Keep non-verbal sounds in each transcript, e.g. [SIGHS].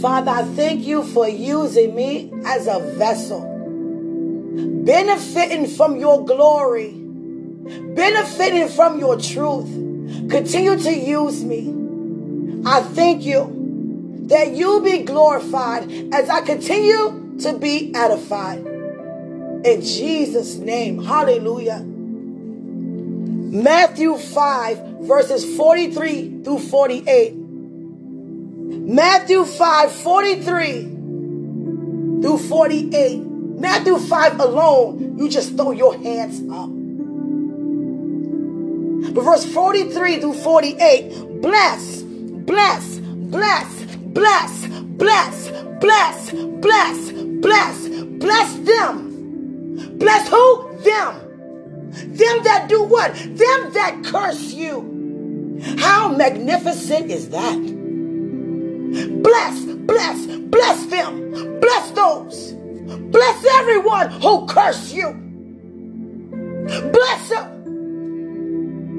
Father, I thank you for using me as a vessel, benefiting from your glory, benefiting from your truth. Continue to use me. I thank you that you be glorified as I continue to be edified. In Jesus' name, hallelujah. Matthew 5, verses 43 through 48. Matthew 5, 43 through 48. Matthew 5 alone, you just throw your hands up. But verse 43 through 48, bless, bless, bless, bless, bless, bless, bless, bless, bless them. Bless who? Them. Them that do what? Them that curse you. How magnificent is that? Bless, bless, bless them. Bless those. Bless everyone who curse you. Bless them.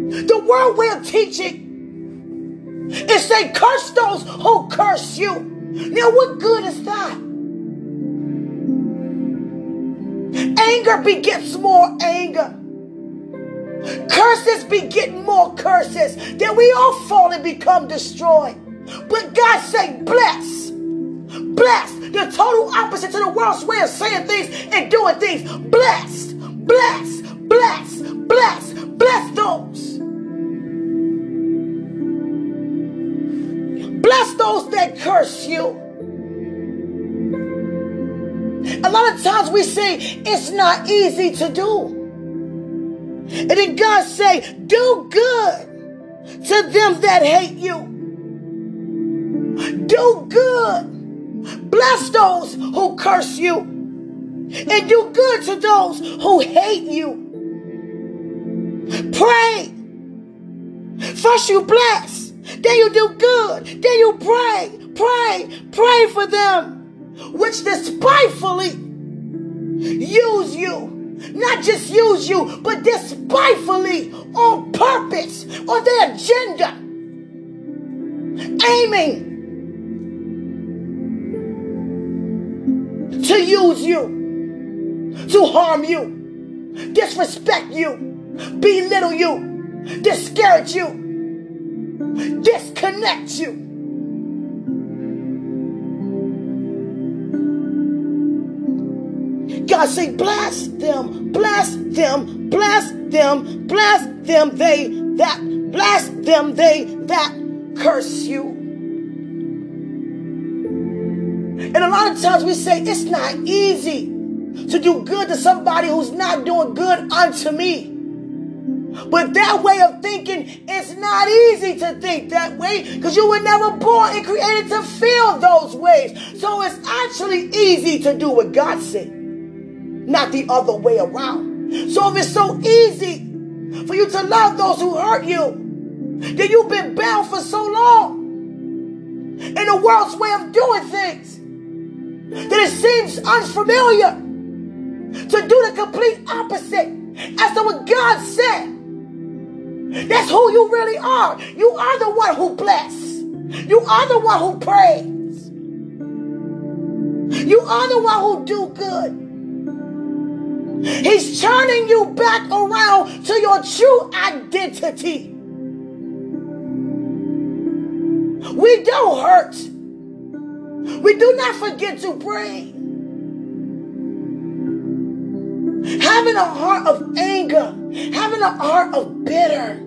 The world way of teaching is say, curse those who curse you. Now, what good is that? Anger begets more anger. Curses beget more curses. Then we all fall and become destroyed. But God say, bless. Bless. The total opposite to the world's way of saying things and doing things. Blessed. Bless. Bless. Bless. Bless those. Bless those that curse you. A lot of times we say it's not easy to do. And then God say, do good to them that hate you. Do good. Bless those who curse you. And do good to those who hate you. Pray. First you bless. Then you do good. Then you pray. Pray. Pray for them which despitefully use you not just use you, but despitefully on purpose, on their agenda, aiming to use you, to harm you, disrespect you, belittle you, discourage you, disconnect you. God say, bless them, bless them, bless them, bless them, they that, bless them, they that curse you. And a lot of times we say, it's not easy to do good to somebody who's not doing good unto me. But that way of thinking, it's not easy to think that way because you were never born and created to feel those ways. So it's actually easy to do what God said not the other way around. So if it's so easy for you to love those who hurt you, then you've been bound for so long in the world's way of doing things that it seems unfamiliar to do the complete opposite as to what God said. That's who you really are. You are the one who bless. You are the one who praise. You are the one who do good. He's turning you back around to your true identity. We don't hurt. We do not forget to pray. Having a heart of anger, having a heart of bitter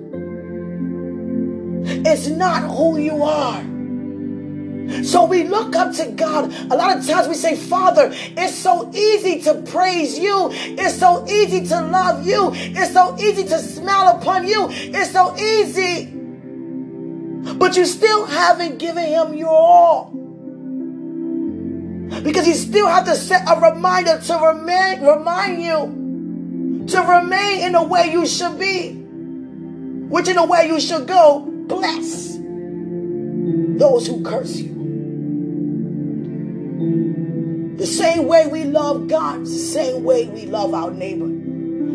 is not who you are. So we look up to God. A lot of times we say, Father, it's so easy to praise you. It's so easy to love you. It's so easy to smile upon you. It's so easy. But you still haven't given him your all. Because you still have to set a reminder to remain, remind you to remain in the way you should be, which in the way you should go, bless those who curse you. The same way we love God, the same way we love our neighbor.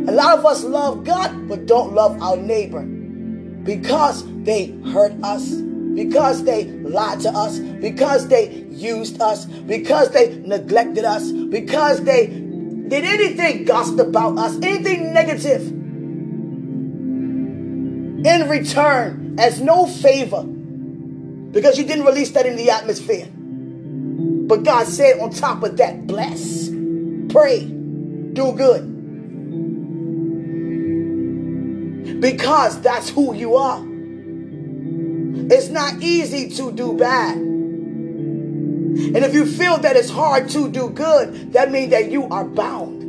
A lot of us love God, but don't love our neighbor because they hurt us, because they lied to us, because they used us, because they neglected us, because they did anything gossip about us, anything negative, in return, as no favor, because you didn't release that in the atmosphere. But God said on top of that, bless, pray, do good. Because that's who you are. It's not easy to do bad. And if you feel that it's hard to do good, that means that you are bound.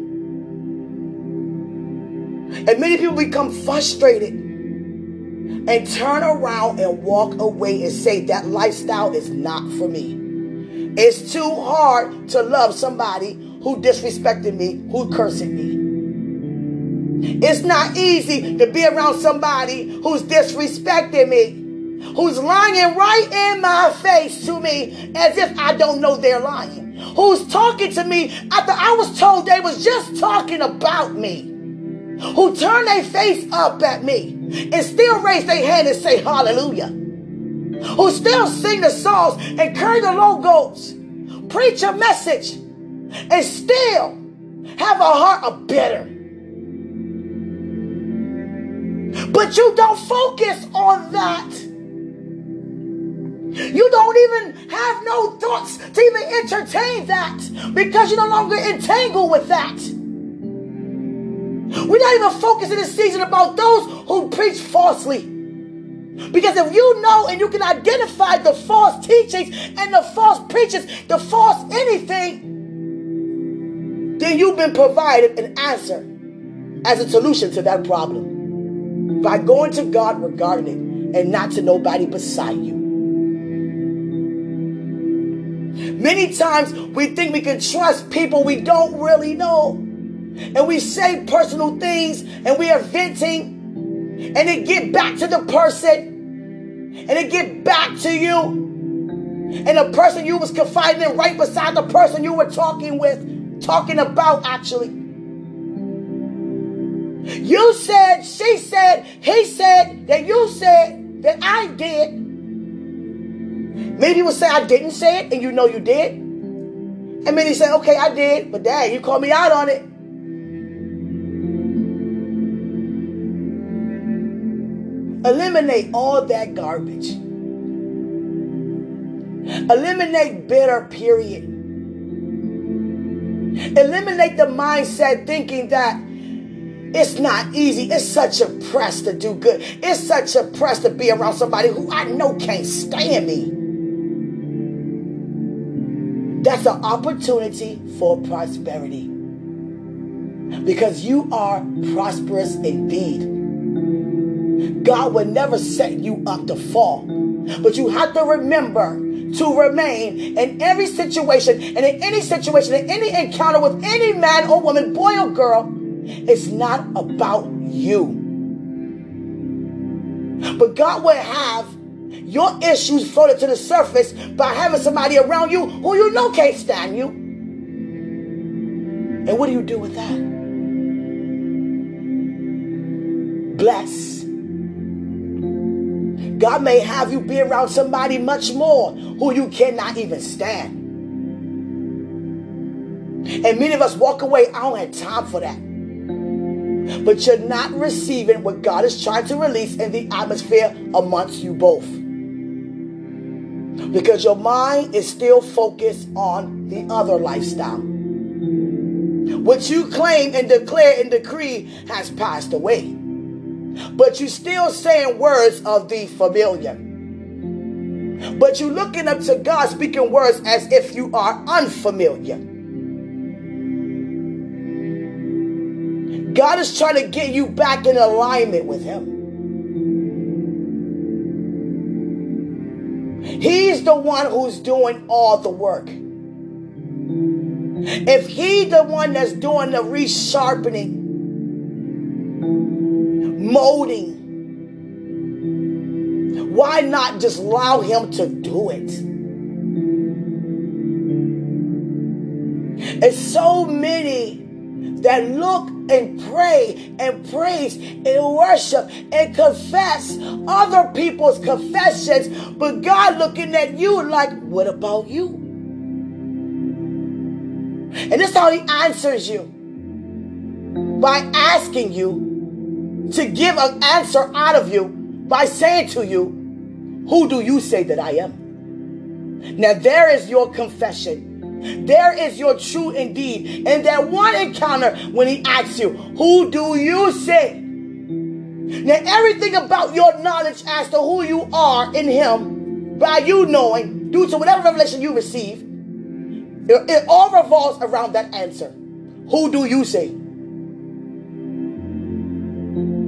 And many people become frustrated and turn around and walk away and say that lifestyle is not for me. It's too hard to love somebody who disrespected me, who cursing me. It's not easy to be around somebody who's disrespecting me, who's lying right in my face to me as if I don't know they're lying, who's talking to me after I was told they was just talking about me, who turn their face up at me and still raise their hand and say hallelujah who still sing the songs and carry the logos, preach a message, and still have a heart of bitter. But you don't focus on that. You don't even have no thoughts to even entertain that because you're no longer entangled with that. We're not even focusing this season about those who preach falsely. Because if you know and you can identify the false teachings and the false preachers, the false anything, then you've been provided an answer as a solution to that problem by going to God regarding it and not to nobody beside you. Many times we think we can trust people we don't really know. And we say personal things and we are venting. And it get back to the person. And it get back to you. And the person you was confiding in right beside the person you were talking with talking about actually. You said she said he said that you said that i did maybe you would say i didn't say it and you know you did and many say okay i did but dad you called me out on it Eliminate all that garbage. Eliminate bitter, period. Eliminate the mindset thinking that it's not easy. It's such a press to do good. It's such a press to be around somebody who I know can't stand me. That's an opportunity for prosperity. Because you are prosperous indeed. God will never set you up to fall. But you have to remember to remain in every situation and in any situation, in any encounter with any man or woman, boy or girl. It's not about you. But God will have your issues floated to the surface by having somebody around you who you know can't stand you. And what do you do with that? Bless. God may have you be around somebody much more who you cannot even stand. And many of us walk away, I don't have time for that. But you're not receiving what God is trying to release in the atmosphere amongst you both. Because your mind is still focused on the other lifestyle. What you claim and declare and decree has passed away but you're still saying words of the familiar. But you're looking up to God speaking words as if you are unfamiliar. God is trying to get you back in alignment with Him. He's the one who's doing all the work. If He's the one that's doing the resharpening, molding. Why not just allow him to do it? It's so many that look and pray and praise and worship and confess other people's confessions, but God looking at you like, what about you? And this is how he answers you by asking you to give an answer out of you by saying to you, Who do you say that I am? Now, there is your confession. There is your true indeed. In that one encounter when he asks you, Who do you say? Now, everything about your knowledge as to who you are in him, by you knowing, due to whatever revelation you receive, it, it all revolves around that answer. Who do you say?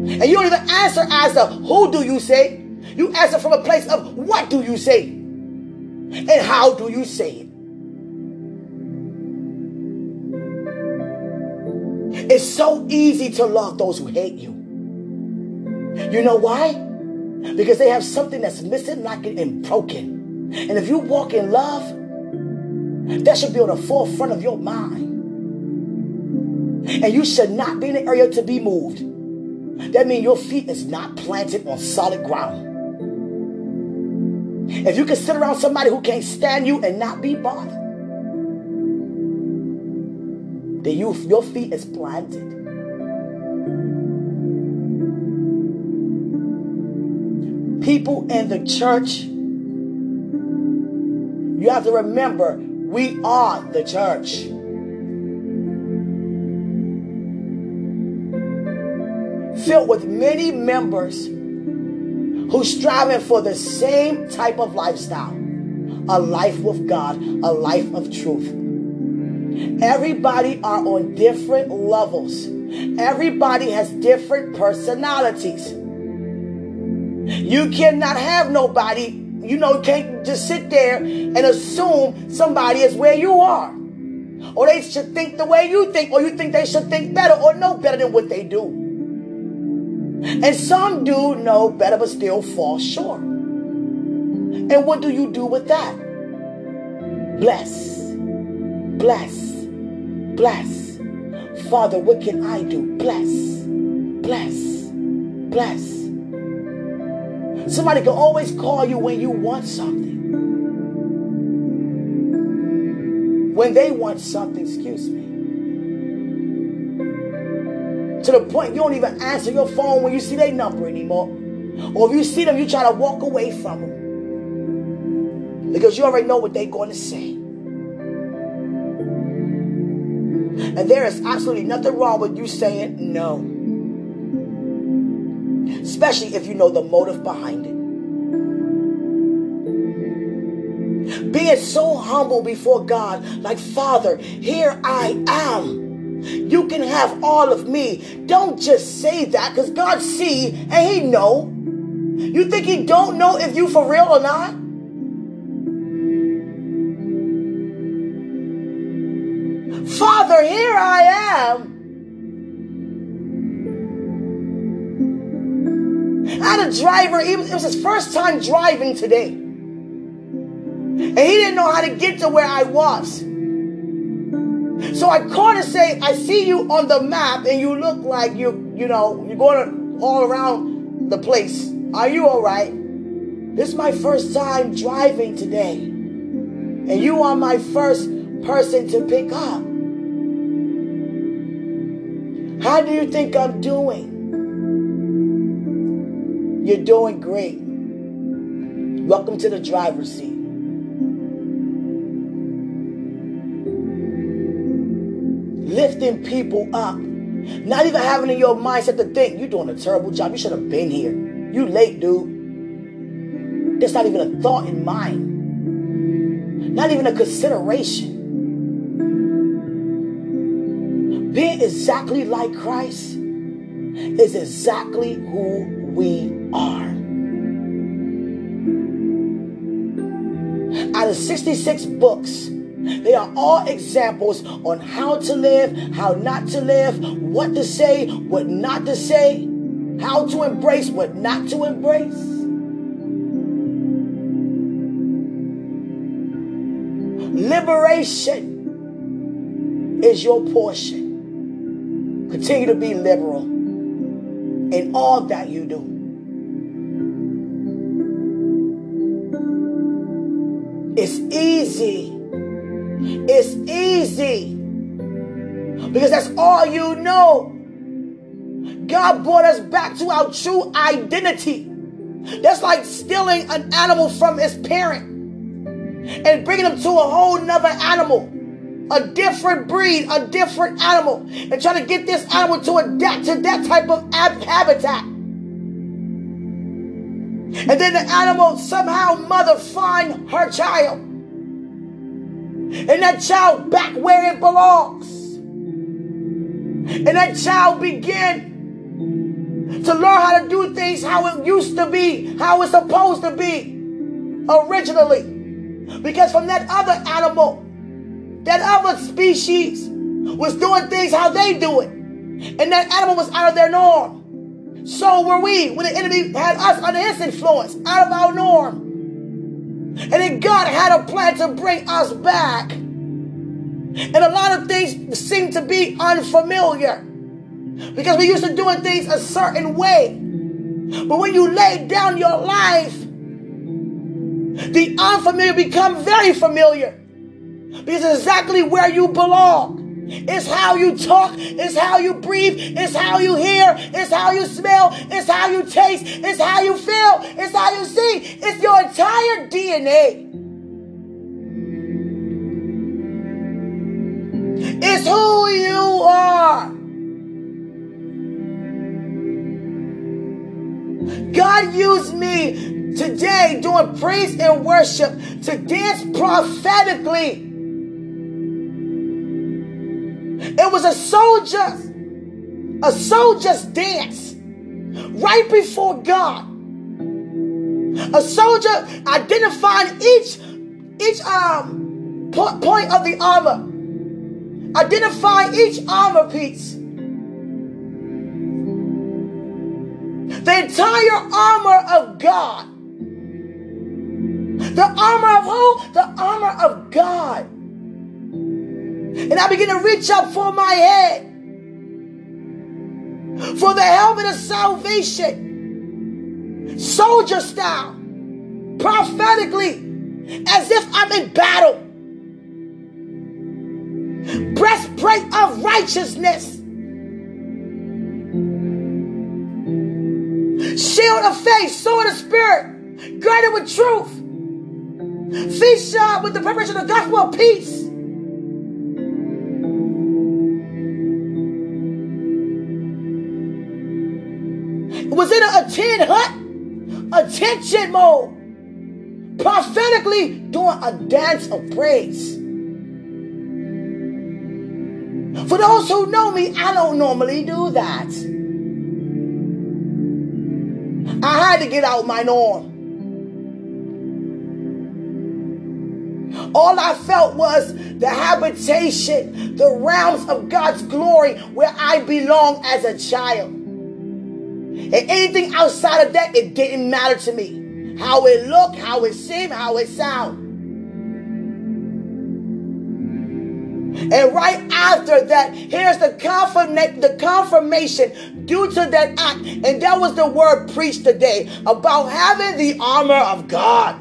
And you don't even answer as a who do you say? You answer from a place of what do you say? And how do you say it? It's so easy to love those who hate you. You know why? Because they have something that's missing, lacking, and broken. And if you walk in love, that should be on the forefront of your mind. And you should not be in an area to be moved. That means your feet is not planted on solid ground. If you can sit around somebody who can't stand you and not be bothered, then you, your feet is planted. People in the church, you have to remember, we are the church. filled with many members who striving for the same type of lifestyle a life with God, a life of truth. Everybody are on different levels. Everybody has different personalities. You cannot have nobody, you know, can't just sit there and assume somebody is where you are. Or they should think the way you think, or you think they should think better or know better than what they do. And some do know better but still fall short. And what do you do with that? Bless, bless, bless. Father, what can I do? Bless, bless, bless. Somebody can always call you when you want something. When they want something, excuse me. to the point you don't even answer your phone when you see their number anymore. Or if you see them, you try to walk away from them. Because you already know what they're going to say. And there is absolutely nothing wrong with you saying no. Especially if you know the motive behind it. Being so humble before God, like, Father, here I am. You can have all of me. Don't just say that because God see and he know. You think he don't know if you for real or not? Father, here I am. I had a driver, it was his first time driving today. And he didn't know how to get to where I was. So I call to say, I see you on the map and you look like you, you know, you're going all around the place. Are you all right? This is my first time driving today. And you are my first person to pick up. How do you think I'm doing? You're doing great. Welcome to the driver's seat. lifting people up. Not even having in your mindset to think you're doing a terrible job. You should have been here. You late, dude. There's not even a thought in mind. Not even a consideration. Being exactly like Christ is exactly who we are. Out of 66 books, they are all examples on how to live, how not to live, what to say, what not to say, how to embrace, what not to embrace. Liberation is your portion. Continue to be liberal in all that you do. It's easy it's easy Because that's all you know. God brought us back to our true identity. That's like stealing an animal from its parent and bringing them to a whole nother animal, a different breed, a different animal, and try to get this animal to adapt to that type of habitat. And then the animal somehow mother find her child. And that child back where it belongs. And that child begin to learn how to do things how it used to be, how it's supposed to be originally. Because from that other animal, that other species was doing things how they do it. And that animal was out of their norm. So were we when the enemy had us under his influence, out of our norm. And then God had a plan to bring us back. And a lot of things seem to be unfamiliar because we used to doing things a certain way. But when you lay down your life the unfamiliar become very familiar. It's exactly where you belong. It's how you talk. It's how you breathe. It's how you hear. It's how you smell. It's how you taste. It's how you feel. It's how you see. It's your entire DNA. It's who you are. God used me today doing praise and worship to dance prophetically. Was a soldier, a soldier's dance right before God. A soldier identifying each each um point of the armor, identifying each armor piece. The entire armor of God the armor of who? The armor of God. And I begin to reach up for my head. For the helmet of salvation. Soldier style. Prophetically. As if I'm in battle. Breastplate of righteousness. Shield of faith, sword of spirit, girded with truth. Feet shod uh, with the preparation of the gospel of peace. In a tin hut, attention mode, prophetically doing a dance of praise. For those who know me, I don't normally do that. I had to get out my norm. All I felt was the habitation, the realms of God's glory where I belong as a child. And anything outside of that, it didn't matter to me. How it looked, how it seemed, how it sounded. And right after that, here's the, confirma- the confirmation due to that act. And that was the word preached today about having the armor of God.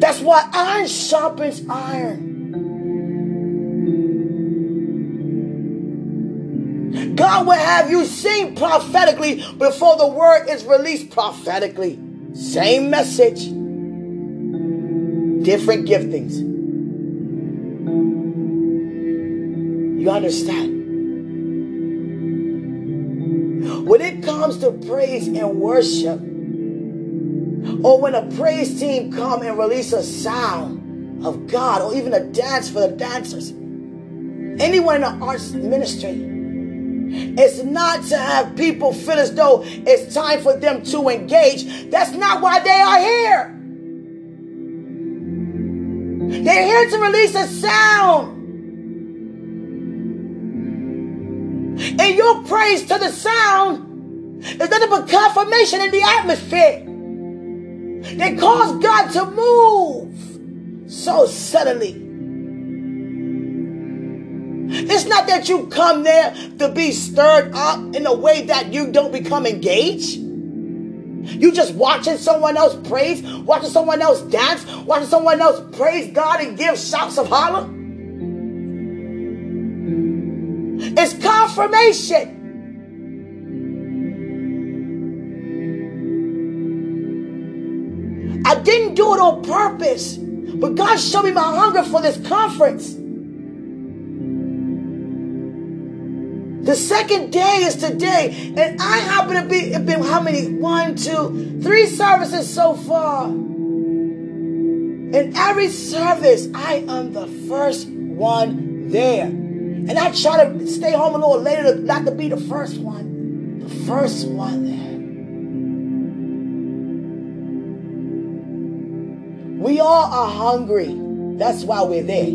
That's why iron sharpens iron. God will have you sing prophetically before the word is released prophetically. Same message, different giftings. You understand? When it comes to praise and worship, or when a praise team come and release a sound of God or even a dance for the dancers. Anyone in the arts ministry. It's not to have people feel as though it's time for them to engage. That's not why they are here. They're here to release a sound. And your praise to the sound is nothing but confirmation in the atmosphere. that caused God to move so suddenly. It's not that you come there to be stirred up in a way that you don't become engaged. You just watching someone else praise, watching someone else dance, watching someone else praise God and give shouts of holler. It's confirmation. I didn't do it on purpose, but God showed me my hunger for this conference. The second day is today, and I happen to be been how many? One, two, three services so far. In every service, I am the first one there. And I try to stay home a little later not to be the first one. The first one there. We all are hungry. That's why we're there.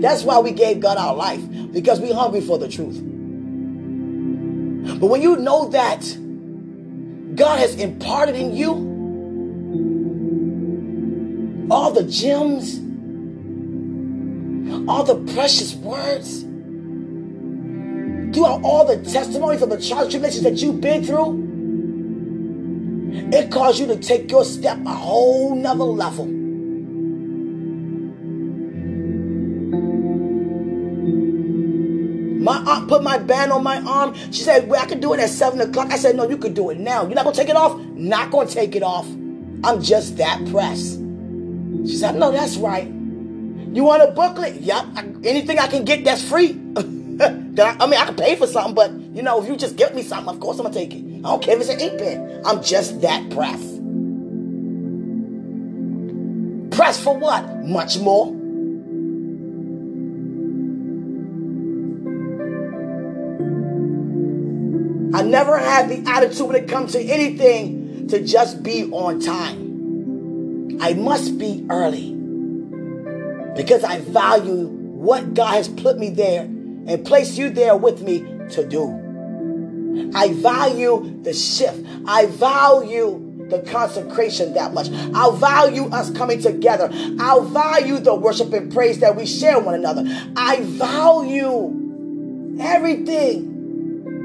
That's why we gave God our life, because we're hungry for the truth. But when you know that God has imparted in you all the gems, all the precious words, throughout all the testimonies of the trials tribulations that you've been through, it caused you to take your step a whole nother level. My aunt put my band on my arm. She said, well, I can do it at 7 o'clock. I said, no, you could do it now. You're not going to take it off? Not going to take it off. I'm just that pressed. She said, no, that's right. You want a booklet? Yep. anything I can get that's free. [LAUGHS] I, I mean, I can pay for something, but, you know, if you just give me something, of course I'm going to take it. I don't care if it's an ink pen. I'm just that pressed. Pressed for what? Much more. I never had the attitude when it comes to anything to just be on time. I must be early because I value what God has put me there and placed you there with me to do. I value the shift. I value the consecration that much. I value us coming together. I value the worship and praise that we share one another. I value everything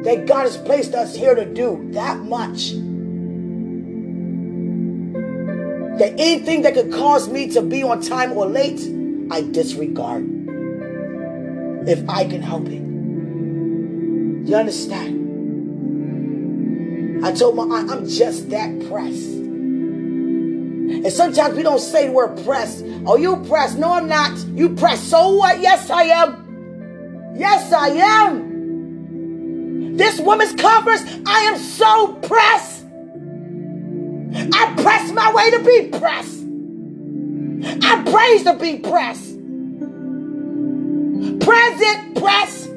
that God has placed us here to do that much. That anything that could cause me to be on time or late, I disregard. If I can help it. You understand? I told my aunt, I'm just that pressed. And sometimes we don't say the word press. Oh, you press? No, I'm not. You press. So what? Yes, I am. Yes, I am. This woman's conference, I am so pressed. I press my way to be pressed. I praise to be pressed. Present press.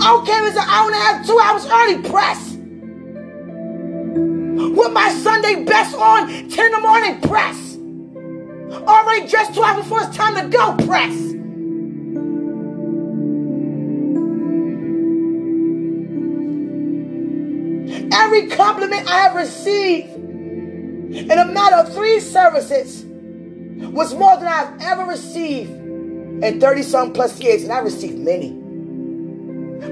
I if it's an hour and a half, two hours early press. With my Sunday best on, 10 in the morning press. Already dressed two hours before it's time to go press. Every compliment I have received in a matter of three services was more than I've ever received in 30 some plus years, and I received many.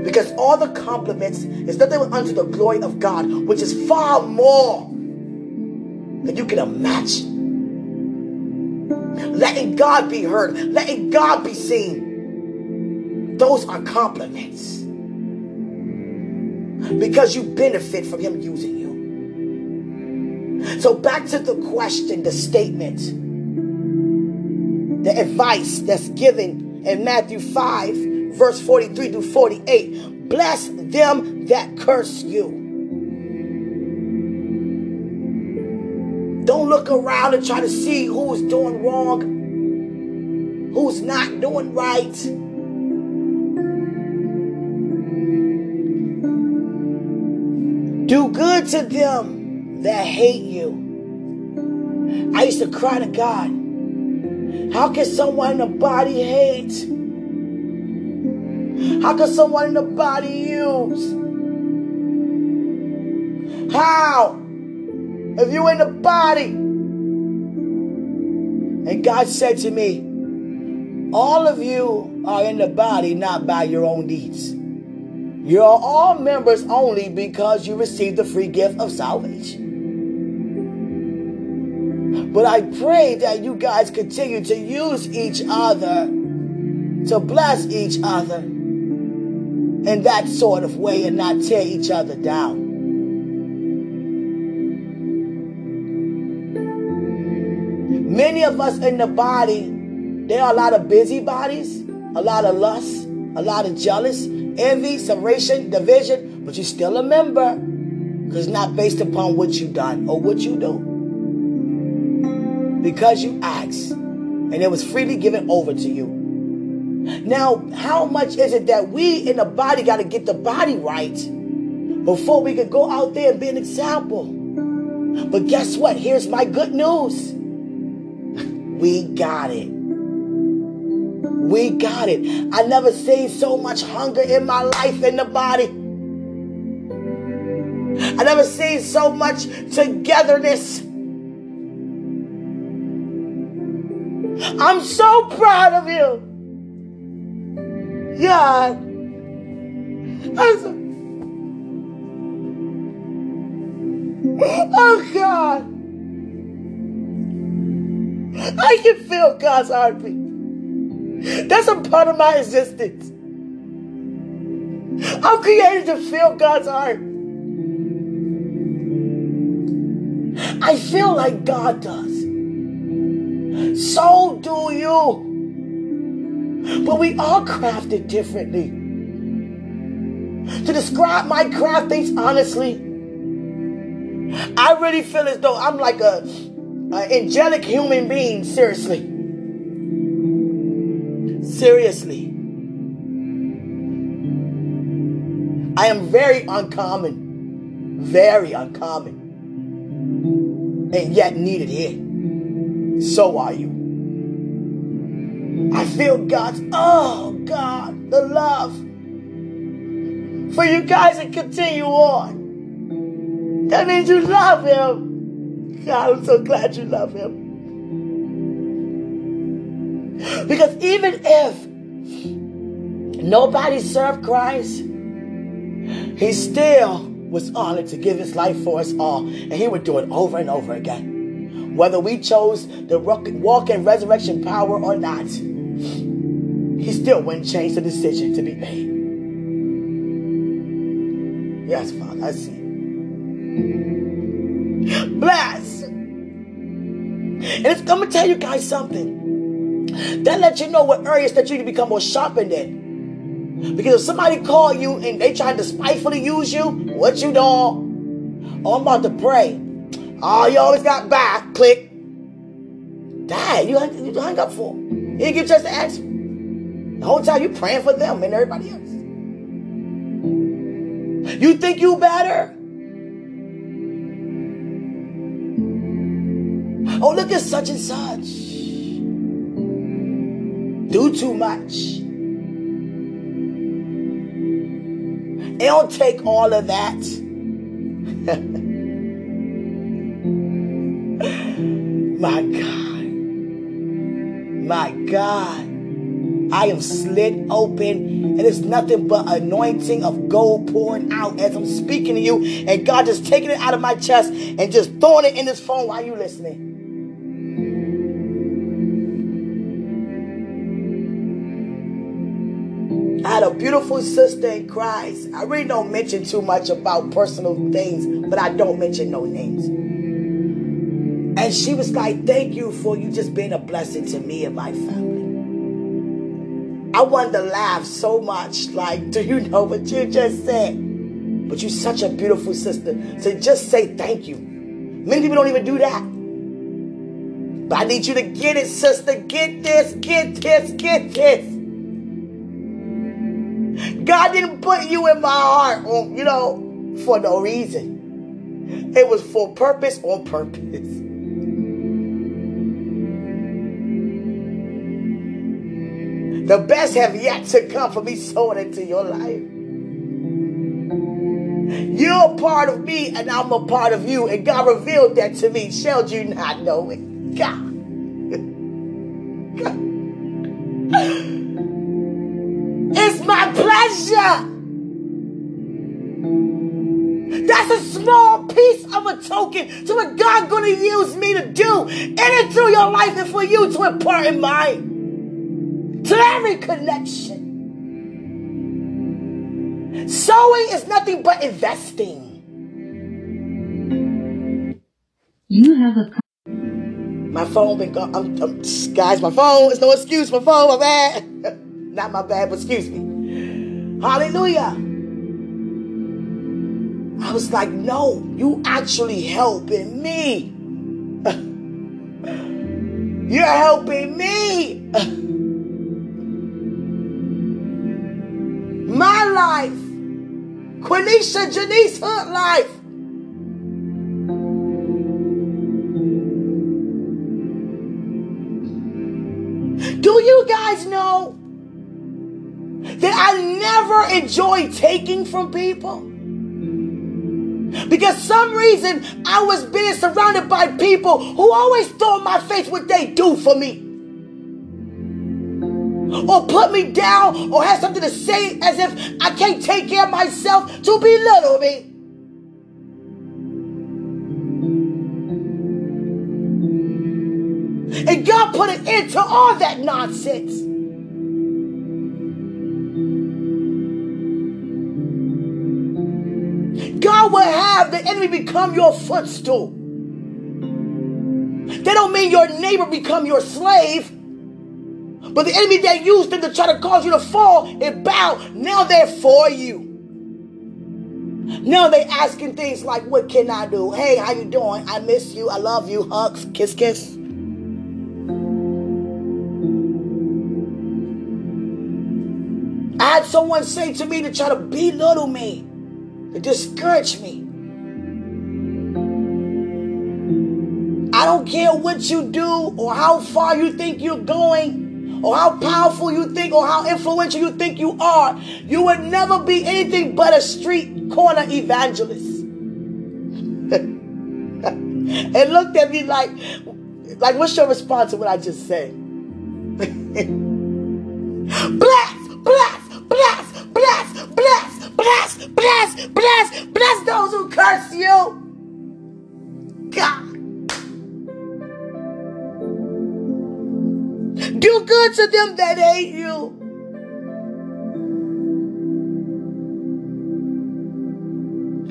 Because all the compliments is nothing unto the glory of God, which is far more than you can imagine. Letting God be heard, letting God be seen. Those are compliments because you benefit from Him using you. So, back to the question, the statement, the advice that's given in Matthew 5, verse 43 to 48 Bless them that curse you. Don't look around and try to see who's doing wrong, who's not doing right. Do good to them that hate you. I used to cry to God. How can someone in the body hate? How can someone in the body use? How? If you in the body. And God said to me, all of you are in the body not by your own deeds. You're all members only because you received the free gift of salvation. But I pray that you guys continue to use each other, to bless each other, in that sort of way and not tear each other down. Many of us in the body, there are a lot of busybodies, a lot of lust, a lot of jealous, envy, separation, division, but you're still a member because not based upon what you done or what you do. Because you asked and it was freely given over to you. Now, how much is it that we in the body got to get the body right before we could go out there and be an example? But guess what? Here's my good news. [LAUGHS] We got it. We got it. I never seen so much hunger in my life in the body. I never seen so much togetherness. I'm so proud of you. God. Oh God. I can feel God's heartbeat. That's a part of my existence. I'm created to feel God's heart. I feel like God does. So do you. But we are crafted differently. To describe my craft things honestly, I really feel as though I'm like a, a angelic human being, seriously. Seriously. I am very uncommon. Very uncommon. And yet needed here. So are you. I feel God's, oh God, the love for you guys to continue on. That means you love Him. God, I'm so glad you love Him. Because even if nobody served Christ, He still was honored to give His life for us all. And He would do it over and over again whether we chose the walk in resurrection power or not he still wouldn't change the decision to be made. Yes, Father, I see. Bless. And it's, I'm going to tell you guys something. That lets you know what areas that you need to become more sharpened in. Because if somebody call you and they trying to spitefully use you, what you doing? Oh, I'm about to pray. Oh, you always got back. Click. Dad, you you hung up for. You didn't get a. The whole time you praying for them and everybody else. You think you better? Oh, look at such and such. Do too much. It don't take all of that. [LAUGHS] My God. My God. I am slit open, and it's nothing but anointing of gold pouring out as I'm speaking to you, and God just taking it out of my chest and just throwing it in this phone while you listening. A beautiful sister in Christ. I really don't mention too much about personal things, but I don't mention no names. And she was like, Thank you for you just being a blessing to me and my family. I wanted to laugh so much. Like, do you know what you just said? But you're such a beautiful sister. So just say thank you. Many people don't even do that. But I need you to get it, sister. Get this, get this, get this. God didn't put you in my heart, you know, for no reason. It was for purpose on purpose. The best have yet to come for me sowing into your life. You're a part of me and I'm a part of you. And God revealed that to me. Shall you not know it? God. [LAUGHS] it's my pleasure. That's a small piece of a token to what God's going to use me to do in and through your life and for you to impart in mine to every connection. Sowing is nothing but investing. You have a My phone been gone. I'm, I'm, guys, my phone. It's no excuse. My phone, my bad. [LAUGHS] Not my bad, but excuse me. Hallelujah. I was like, no, you actually helping me. [LAUGHS] You're helping me. [LAUGHS] My life. Quenisha Janice Hood life. Do you guys know that I never enjoy taking from people? Because some reason I was being surrounded by people who always throw in my face what they do for me. Or put me down or have something to say as if I can't take care of myself to belittle me. And God put an end to all that nonsense. Will have the enemy become your footstool. They don't mean your neighbor become your slave. But the enemy that used them to try to cause you to fall and bow, now they're for you. Now they asking things like, what can I do? Hey, how you doing? I miss you. I love you. Hugs, kiss, kiss. I had someone say to me to try to belittle me, to discourage me. I don't care what you do or how far you think you're going or how powerful you think or how influential you think you are. You would never be anything but a street corner evangelist. [LAUGHS] and looked at me like, like, what's your response to what I just said? [LAUGHS] curse you. God. Do good to them that hate you.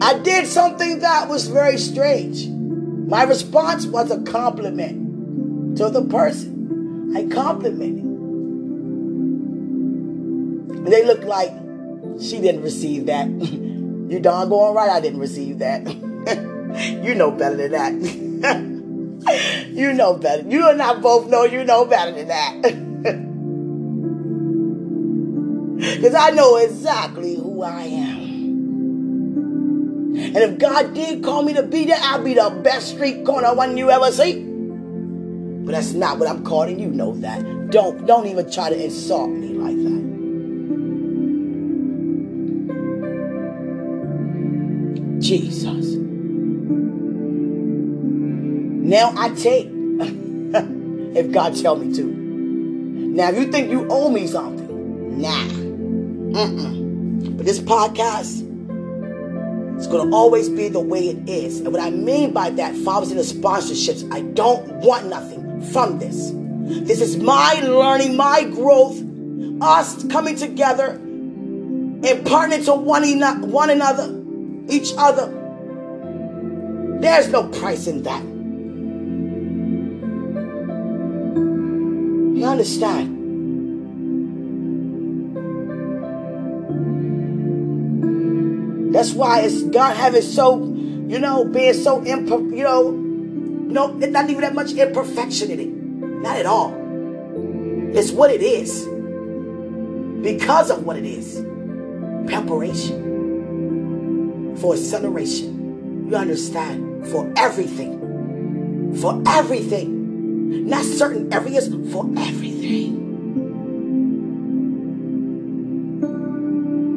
I did something that was very strange. My response was a compliment to the person. I complimented. And they looked like she didn't receive that. [LAUGHS] you doggone right I didn't receive that. [LAUGHS] you know better than that. [LAUGHS] you know better. You and I both know you know better than that. [LAUGHS] Because I know exactly who I am. And if God did call me to be there, I'll be the best street corner one you ever see. But that's not what I'm called, and you know that. Don't don't even try to insult me like that. Jesus. Now I take [LAUGHS] if God tell me to. Now if you think you owe me something, nah. Mm-mm. But this podcast it's going to always be the way it is. And what I mean by that, fathers in the sponsorships, I don't want nothing from this. This is my learning, my growth, us coming together and partnering to one, one another, each other. There's no price in that. You understand? That's why it's God having so, you know, being so imper, you know, no, it's not even that much imperfection in it. Not at all. It's what it is. Because of what it is. Preparation for acceleration. You understand? For everything. For everything. Not certain areas, for everything.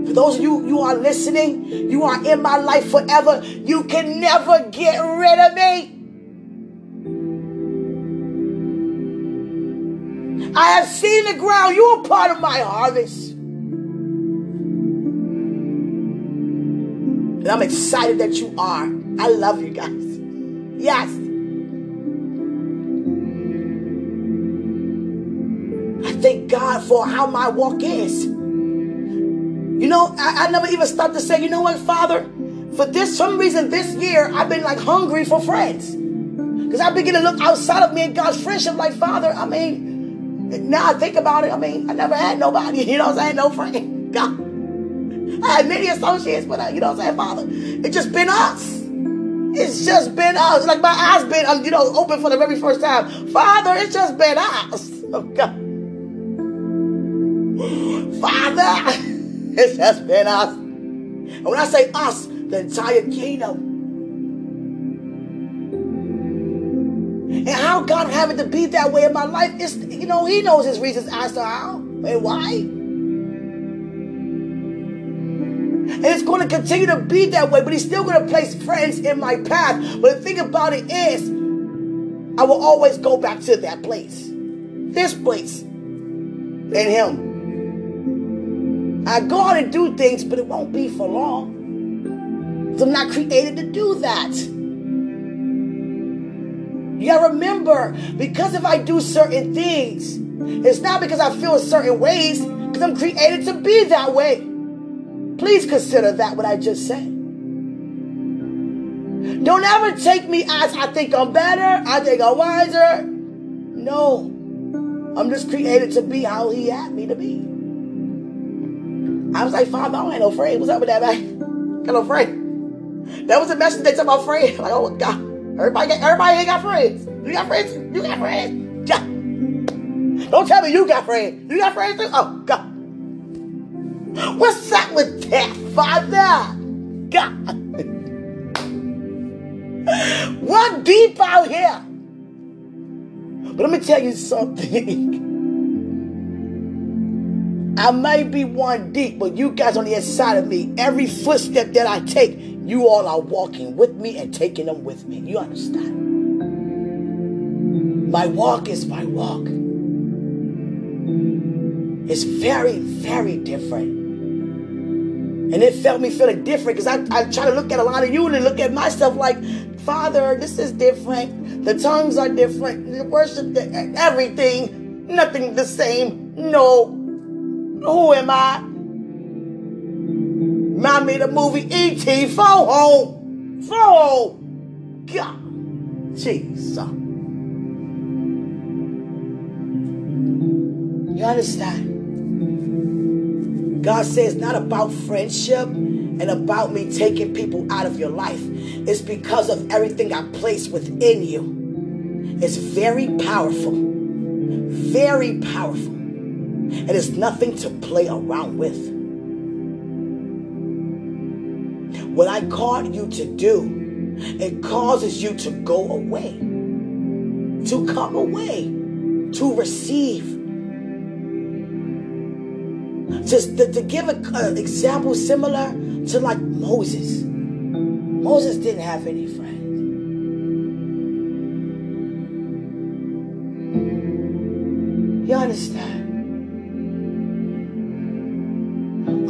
For those of you you are listening, you are in my life forever. You can never get rid of me. I have seen the ground. You are part of my harvest. And I'm excited that you are. I love you guys. Yes. I thank God for how my walk is. You know, I, I never even stopped to say, you know what, Father? For this, some reason this year, I've been like hungry for friends. Because I begin to look outside of me and God's friendship like, Father, I mean, now I think about it, I mean, I never had nobody, [LAUGHS] you know I'm saying? No friend. God. I had many associates, but uh, you know what I'm saying, Father? It's just been us. It's just been us. Like my eyes been, uh, you know, open for the very first time. Father, it's just been us. Oh God. [GASPS] Father, [LAUGHS] it's just been us. And when I say us, the entire kingdom. And how God have it to be that way in my life is, you know, He knows His reasons as to how and why. Going to continue to be that way, but He's still going to place friends in my path. But the thing about it is, I will always go back to that place, this place, and Him. I go out and do things, but it won't be for long. I'm not created to do that. You gotta remember, because if I do certain things, it's not because I feel certain ways, because I'm created to be that way. Please consider that what I just said. Don't ever take me as I think I'm better, I think I'm wiser. No. I'm just created to be how he had me to be. I was like, Father, I ain't no friend. What's up with that, man? Got no friend. That was a message they took about friends. [LAUGHS] Like, oh God, everybody, got, everybody ain't got friends. You got friends? You got friends? Yeah. Don't tell me you got friends. You got friends too? Oh God. What's up with that, Father? God. One deep out here. But let me tell you something. I might be one deep, but you guys on the inside of me, every footstep that I take, you all are walking with me and taking them with me. You understand? My walk is my walk. It's very, very different. And it felt me feeling different because I, I try to look at a lot of you and look at myself like, Father, this is different. The tongues are different. The worship, everything, nothing the same. No, who am I? Remind me the movie E.T. Phone home. Phone God. Jesus. You understand? God says not about friendship and about me taking people out of your life. It's because of everything I place within you. It's very powerful. Very powerful. And It is nothing to play around with. What I called you to do, it causes you to go away, to come away, to receive. Just to, to give an example similar to like Moses. Moses didn't have any friends. You understand?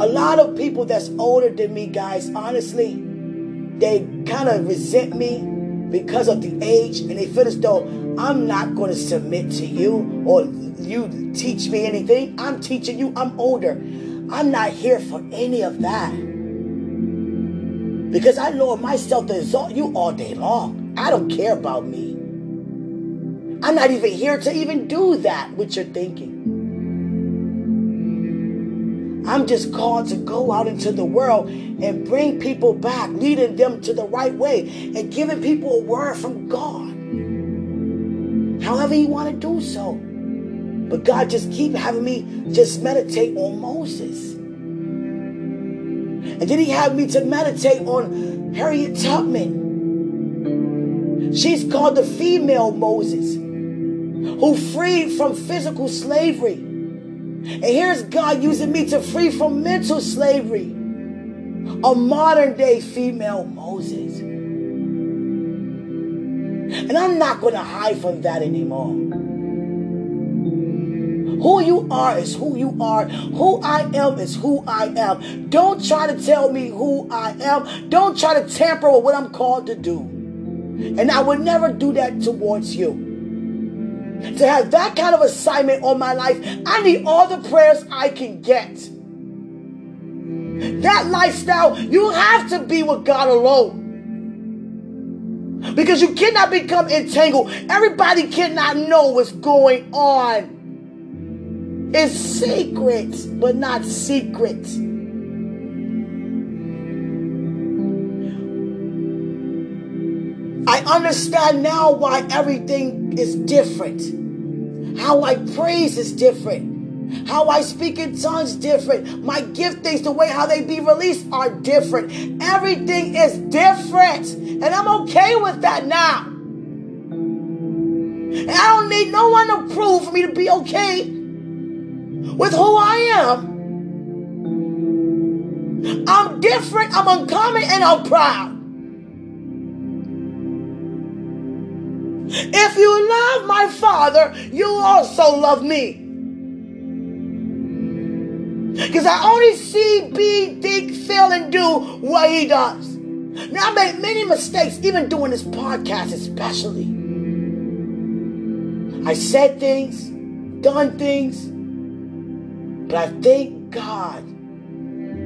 A lot of people that's older than me, guys, honestly, they kind of resent me because of the age and they feel as though I'm not going to submit to you or you teach me anything. I'm teaching you, I'm older. I'm not here for any of that. Because I lower myself to exalt you all day long. I don't care about me. I'm not even here to even do that, what you're thinking. I'm just called to go out into the world and bring people back, leading them to the right way, and giving people a word from God. However, you want to do so. But God just keep having me just meditate on Moses. And then he had me to meditate on Harriet Tubman. She's called the female Moses, who freed from physical slavery and here's God using me to free from mental slavery. A modern day female Moses. And I'm not going to hide from that anymore. Who you are is who you are. Who I am is who I am. Don't try to tell me who I am. Don't try to tamper with what I'm called to do. And I would never do that towards you to have that kind of assignment on my life, I need all the prayers I can get. That lifestyle, you have to be with God alone. Because you cannot become entangled. Everybody cannot know what's going on. It's secret, but not secret. I understand now why everything is different. How I praise is different. How I speak in tongues different. My giftings, the way how they be released are different. Everything is different. And I'm okay with that now. And I don't need no one to prove for me to be okay with who I am. I'm different, I'm uncommon, and I'm proud. If you love my Father, you also love me. Because I only see, be, think, feel, and do what he does. Now, I made many mistakes, even doing this podcast, especially. I said things, done things, but I thank God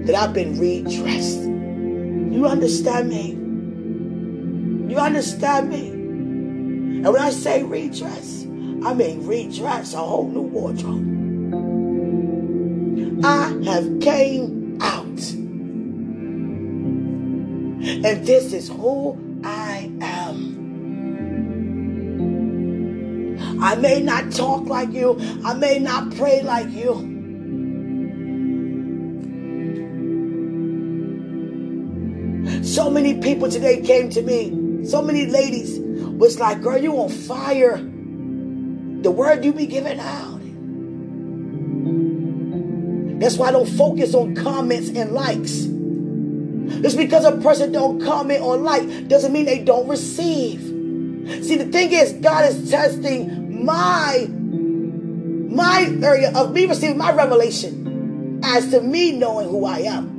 that I've been redressed. You understand me? You understand me? And when I say redress, I mean redress a whole new wardrobe. I have came out. And this is who I am. I may not talk like you. I may not pray like you. So many people today came to me. So many ladies was like, girl, you on fire. The word you be giving out. That's why I don't focus on comments and likes. Just because a person don't comment or like doesn't mean they don't receive. See, the thing is, God is testing my my area of me receiving my revelation as to me knowing who I am.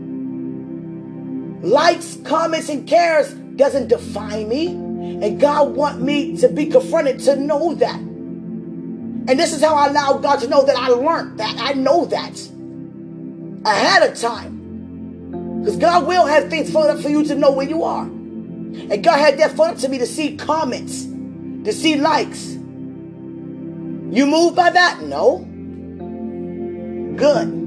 Likes, comments, and cares doesn't define me. And God want me to be confronted to know that. And this is how I allow God to know that I learned that. I know that ahead of time. Because God will have things for, for you to know where you are. And God had that fun to me to see comments, to see likes. You moved by that? No. Good.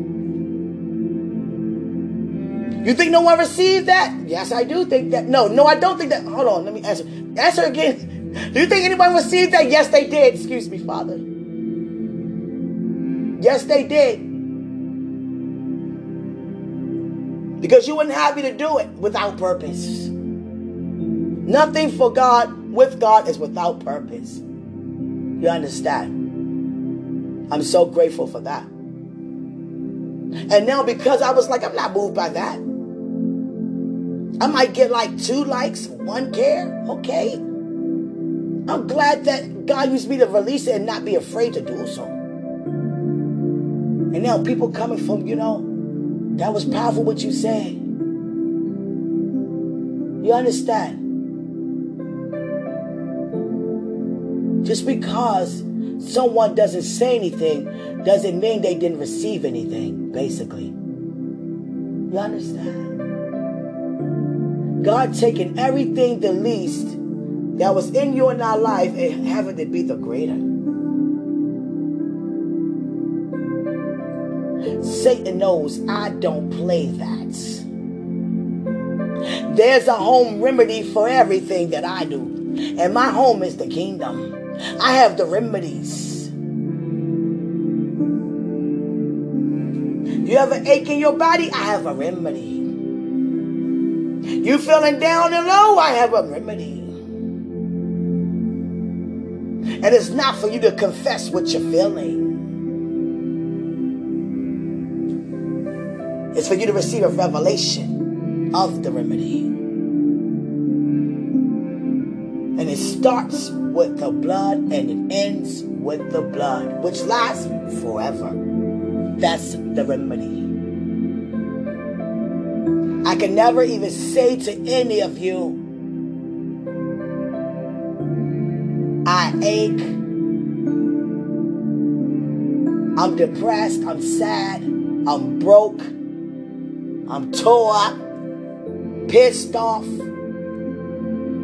You think no one received that? Yes, I do think that. No, no, I don't think that. Hold on, let me answer. Answer again. [LAUGHS] Do you think anyone received that? Yes, they did. Excuse me, Father. Yes, they did. Because you wouldn't have me to do it without purpose. Nothing for God, with God, is without purpose. You understand? I'm so grateful for that. And now, because I was like, I'm not moved by that. I might get like two likes, one care. Okay. I'm glad that God used me to release it and not be afraid to do so. And now people coming from, you know, that was powerful what you said. You understand? Just because someone doesn't say anything doesn't mean they didn't receive anything, basically. You understand? God taking everything the least that was in you and our life and having it be the greater. Satan knows I don't play that. There's a home remedy for everything that I do. And my home is the kingdom. I have the remedies. You have an ache in your body? I have a remedy. You feeling down and low? I have a remedy. And it's not for you to confess what you're feeling. It's for you to receive a revelation of the remedy. And it starts with the blood and it ends with the blood, which lasts forever. That's the remedy. I can never even say to any of you, I ache, I'm depressed, I'm sad, I'm broke, I'm tore up, pissed off.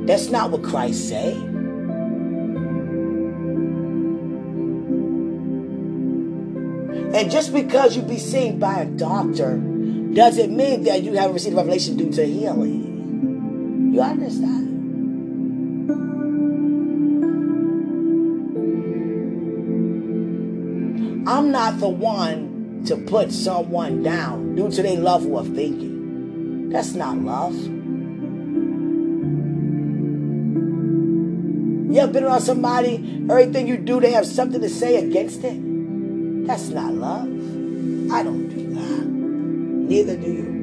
That's not what Christ say. And just because you be seen by a doctor doesn't mean that you haven't received revelation due to healing. You understand? I'm not the one to put someone down due to their level of thinking. That's not love. You ever been around somebody, everything you do, they have something to say against it? That's not love. I don't do. Neither do you.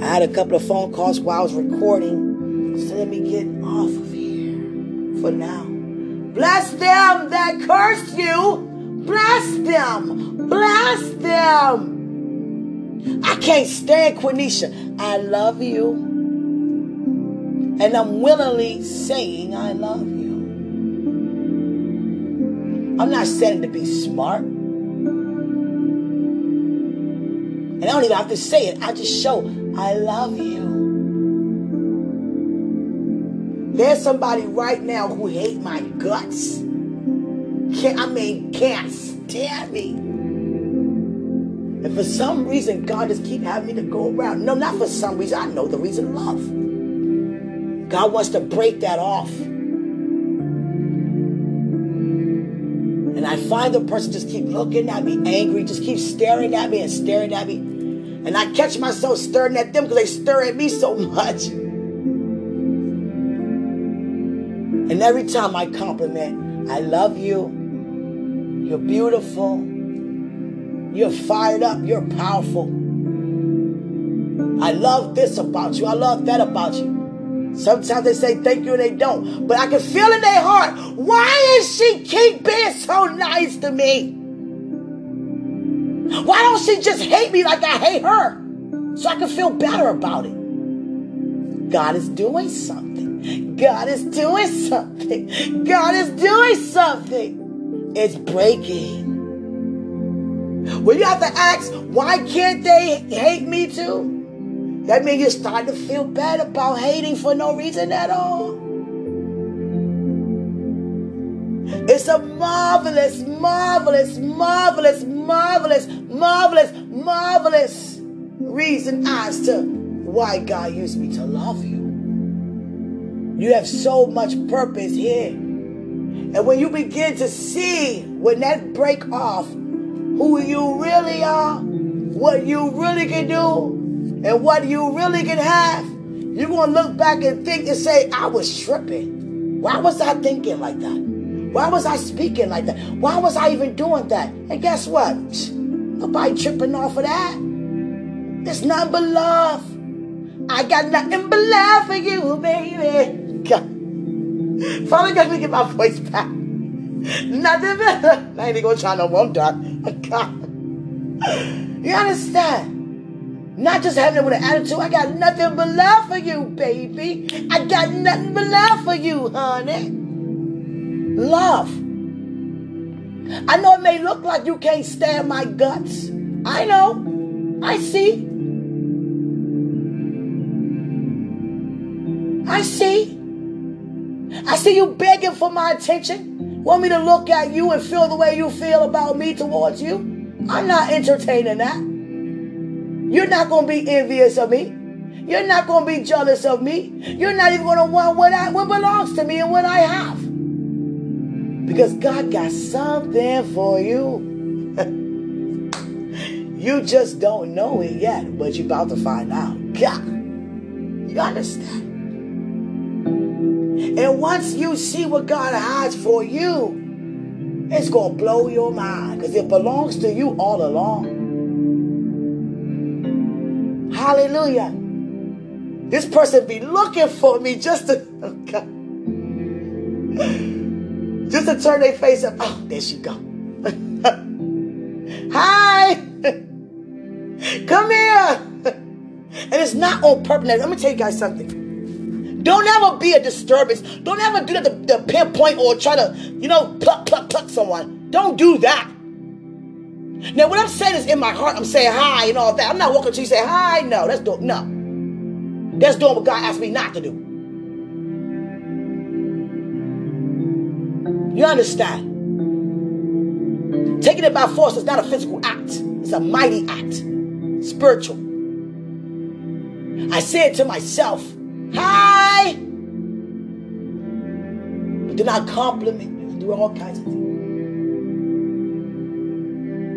I had a couple of phone calls while I was recording, so let me get off of here for now. Bless them that curse you. Bless them. Bless them. I can't stand Quenisha. I love you. And I'm willingly saying I love you. I'm not saying to be smart. And I don't even have to say it. I just show I love you. There's somebody right now who hate my guts. Can't, I mean, can't stand me. And for some reason, God just keep having me to go around. No, not for some reason. I know the reason. Love. God wants to break that off. I find the person just keep looking at me angry, just keep staring at me and staring at me. And I catch myself staring at them because they stare at me so much. And every time I compliment, I love you. You're beautiful. You're fired up. You're powerful. I love this about you. I love that about you. Sometimes they say thank you and they don't. But I can feel in their heart, why is she keep being so nice to me? Why don't she just hate me like I hate her? So I can feel better about it. God is doing something. God is doing something. God is doing something. It's breaking. When you have to ask, why can't they hate me too? That means you start to feel bad about hating for no reason at all. It's a marvelous, marvelous, marvelous, marvelous, marvelous, marvelous reason as to why God used me to love you. You have so much purpose here. And when you begin to see, when that break off, who you really are, what you really can do, and what you really can have, you're going to look back and think and say, I was tripping. Why was I thinking like that? Why was I speaking like that? Why was I even doing that? And guess what? Nobody tripping off of that. It's nothing but love. I got nothing but love for you, baby. God. Finally got me get my voice back. Nothing but I ain't even gonna try no more. Done. [LAUGHS] God. You understand? Not just having it with an attitude. I got nothing but love for you, baby. I got nothing but love for you, honey. Love. I know it may look like you can't stand my guts. I know. I see. I see. I see you begging for my attention. Want me to look at you and feel the way you feel about me towards you? I'm not entertaining that. You're not going to be envious of me. You're not going to be jealous of me. You're not even going to want what, I, what belongs to me and what I have. Because God got something for you. [LAUGHS] you just don't know it yet, but you're about to find out. God. You understand? And once you see what God has for you, it's going to blow your mind because it belongs to you all along. Hallelujah. This person be looking for me just to [LAUGHS] just to turn their face up. Oh, there she go. [LAUGHS] Hi. [LAUGHS] Come here. And it's not on purpose. Let me tell you guys something. Don't ever be a disturbance. Don't ever do that to, to pinpoint or try to, you know, pluck, pluck, pluck someone. Don't do that. Now, what I'm saying is in my heart, I'm saying hi and all that. I'm not walking to you say hi. No, that's doing no. That's doing what God asked me not to do. You understand? Taking it by force is not a physical act. It's a mighty act. Spiritual. I said to myself, hi. But then I compliment do all kinds of things.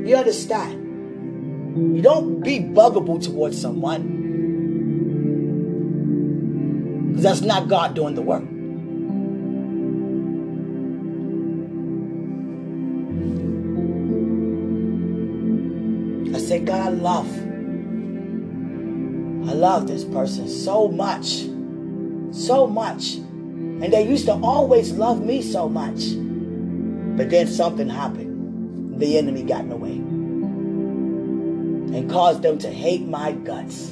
You understand? You don't be buggable towards someone. Because that's not God doing the work. I said, God, I love. I love this person so much. So much. And they used to always love me so much. But then something happened the enemy got in the way and caused them to hate my guts.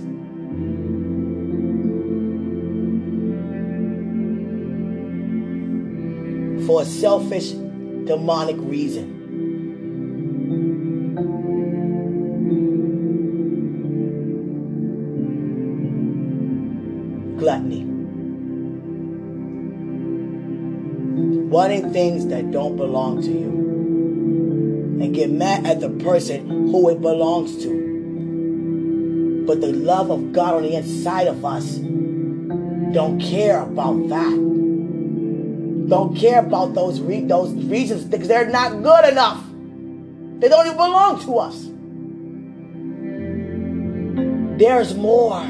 For a selfish, demonic reason. Gluttony. Wanting things that don't belong to you get mad at the person who it belongs to. But the love of God on the inside of us don't care about that. Don't care about those re- those reasons because they're not good enough. They don't even belong to us. There's more.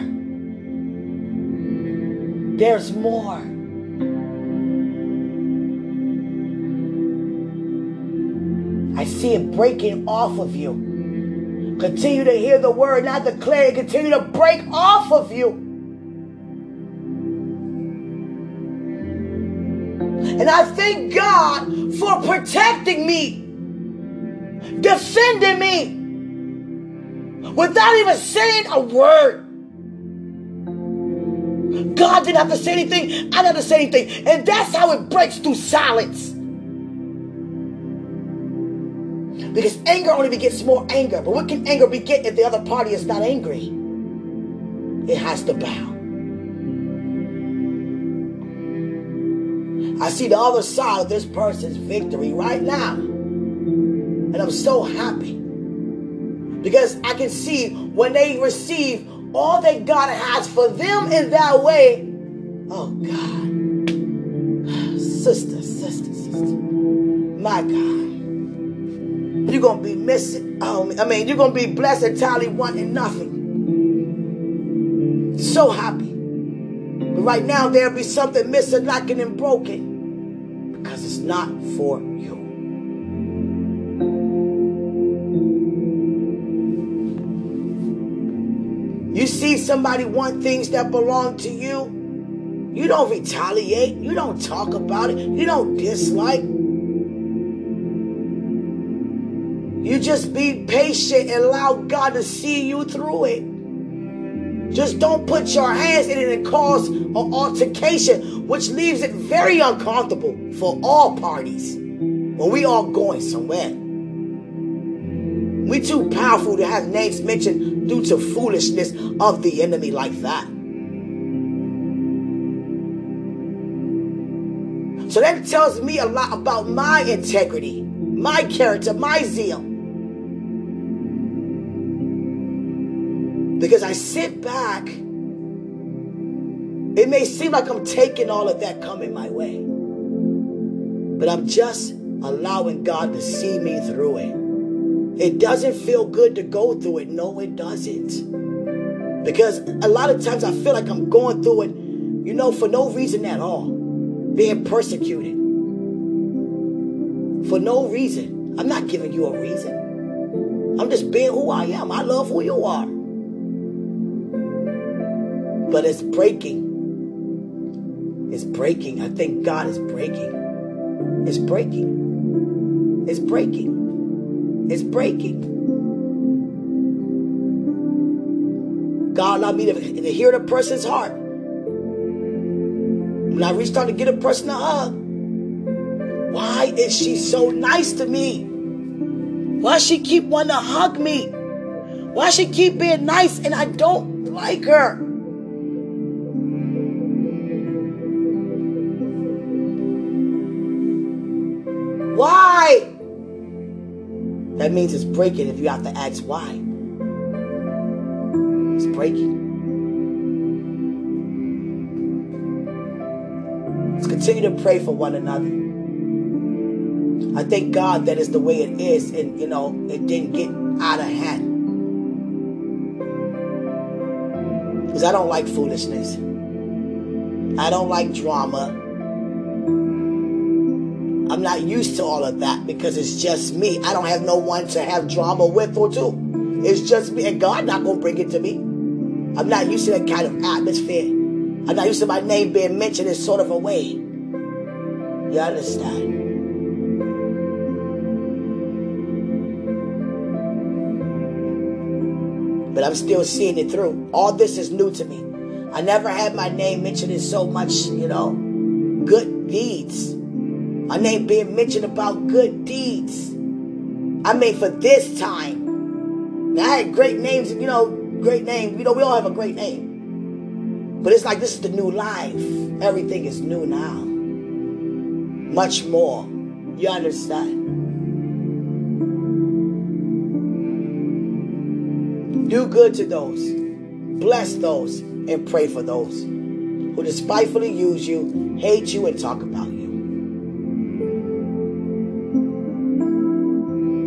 There's more. See it breaking off of you. Continue to hear the word, not declare it. Continue to break off of you. And I thank God for protecting me, defending me, without even saying a word. God didn't have to say anything. I didn't have to say anything. And that's how it breaks through silence. Because anger only begets more anger. But what can anger beget if the other party is not angry? It has to bow. I see the other side of this person's victory right now. And I'm so happy. Because I can see when they receive all that God has for them in that way. Oh God. [SIGHS] Sister, sister, sister. My God. You're to be missing. Oh, I mean, you're to be blessed entirely wanting nothing. So happy. But right now, there'll be something missing, lacking, and broken because it's not for you. You see somebody want things that belong to you. You don't retaliate. You don't talk about it. You don't dislike. You just be patient and allow God to see you through it. Just don't put your hands in it and cause an altercation, which leaves it very uncomfortable for all parties when we all going somewhere. We too powerful to have names mentioned due to foolishness of the enemy like that. So that tells me a lot about my integrity, my character, my zeal. Because I sit back, it may seem like I'm taking all of that coming my way, but I'm just allowing God to see me through it. It doesn't feel good to go through it. No, it doesn't. Because a lot of times I feel like I'm going through it, you know, for no reason at all. Being persecuted. For no reason. I'm not giving you a reason. I'm just being who I am. I love who you are but it's breaking. It's breaking. I think God is breaking. It's breaking. It's breaking. It's breaking. God allowed me to, to hear the person's heart. When I reached out to get a person a hug, why is she so nice to me? Why she keep wanting to hug me? Why she keep being nice and I don't like her? That means it's breaking if you have to ask why. It's breaking. Let's continue to pray for one another. I thank God that is the way it is, and you know, it didn't get out of hand. Because I don't like foolishness. I don't like drama. I'm not used to all of that because it's just me. I don't have no one to have drama with or to. It's just me. And God not to bring it to me. I'm not used to that kind of atmosphere. I'm not used to my name being mentioned in sort of a way. You understand? But I'm still seeing it through. All this is new to me. I never had my name mentioned in so much, you know, good deeds. My name being mentioned about good deeds. I mean, for this time. Now, I had great names, you know, great name. You know, we all have a great name. But it's like this is the new life. Everything is new now. Much more. You understand? Do good to those. Bless those. And pray for those who despitefully use you, hate you, and talk about you.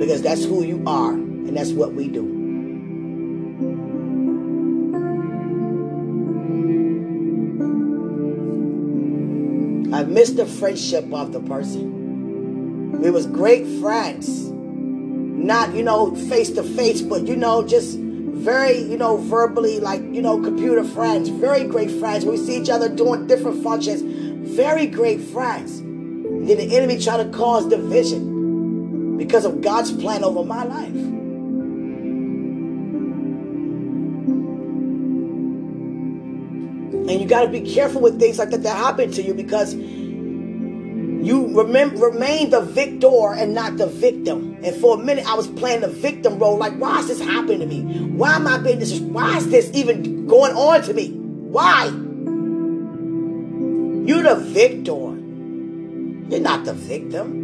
Because that's who you are and that's what we do. I missed the friendship of the person. We was great friends. Not, you know, face to face, but you know, just very, you know, verbally, like, you know, computer friends, very great friends. We see each other doing different functions, very great friends. then the enemy try to cause division because of God's plan over my life. And you got to be careful with things like that that happen to you because you remain the victor and not the victim. And for a minute, I was playing the victim role. Like, why is this happening to me? Why am I being this? Why is this even going on to me? Why? You're the victor. You're not the victim.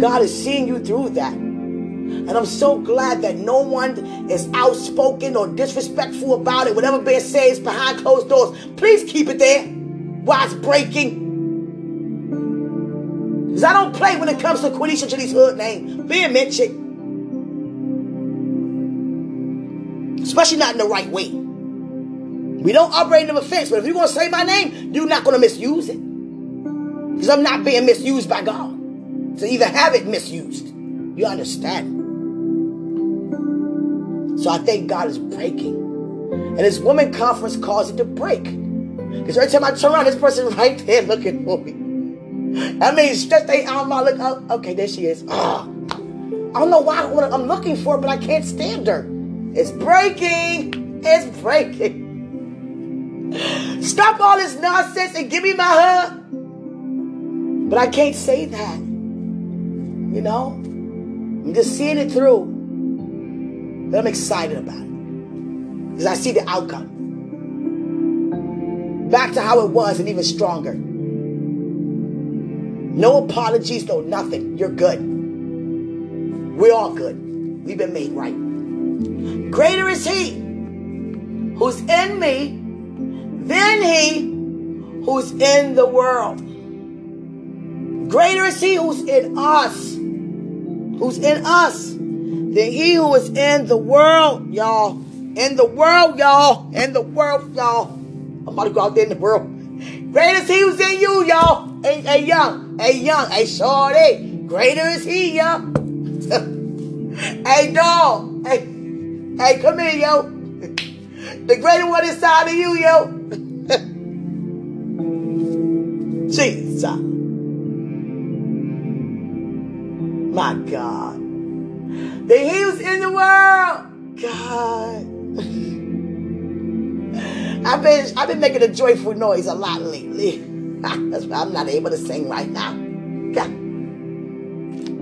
God is seeing you through that. And I'm so glad that no one is outspoken or disrespectful about it. Whatever said is behind closed doors. Please keep it there while it's breaking. Because I don't play when it comes to Quenisha Janice hood name being mentioned. Especially not in the right way. We don't operate in the offense, but if you're going to say my name, you're not going to misuse it. Because I'm not being misused by God to even have it misused. You understand? So I think God is breaking. And this woman conference caused it to break. Because every time I turn around, this person [LAUGHS] right there looking for me. I mean, stretch their arm out, look, oh, okay, there she is. Oh. I don't know why I'm looking for her, but I can't stand her. It's breaking. It's breaking. Stop all this nonsense and give me my hug. But I can't say that. You know? I'm just seeing it through. But I'm excited about it. Because I see the outcome. Back to how it was and even stronger. No apologies, no nothing. You're good. We're all good. We've been made right. Greater is He who's in me than He who's in the world. Greater is He who's in us who's in us than he who is in the world, y'all. In the world, y'all. In the world, y'all. I'm about to go out there in the world. Greater is he who's in you, y'all. Hey, hey, young. Hey, young. Hey, shorty. Greater is he, y'all. [LAUGHS] hey, dog. Hey, hey, come here, yo. [LAUGHS] The greater one inside of you, yo. [LAUGHS] Jesus. My God. The He who's in the world. God. [LAUGHS] I've been I've been making a joyful noise a lot lately. [LAUGHS] That's why I'm not able to sing right now. God.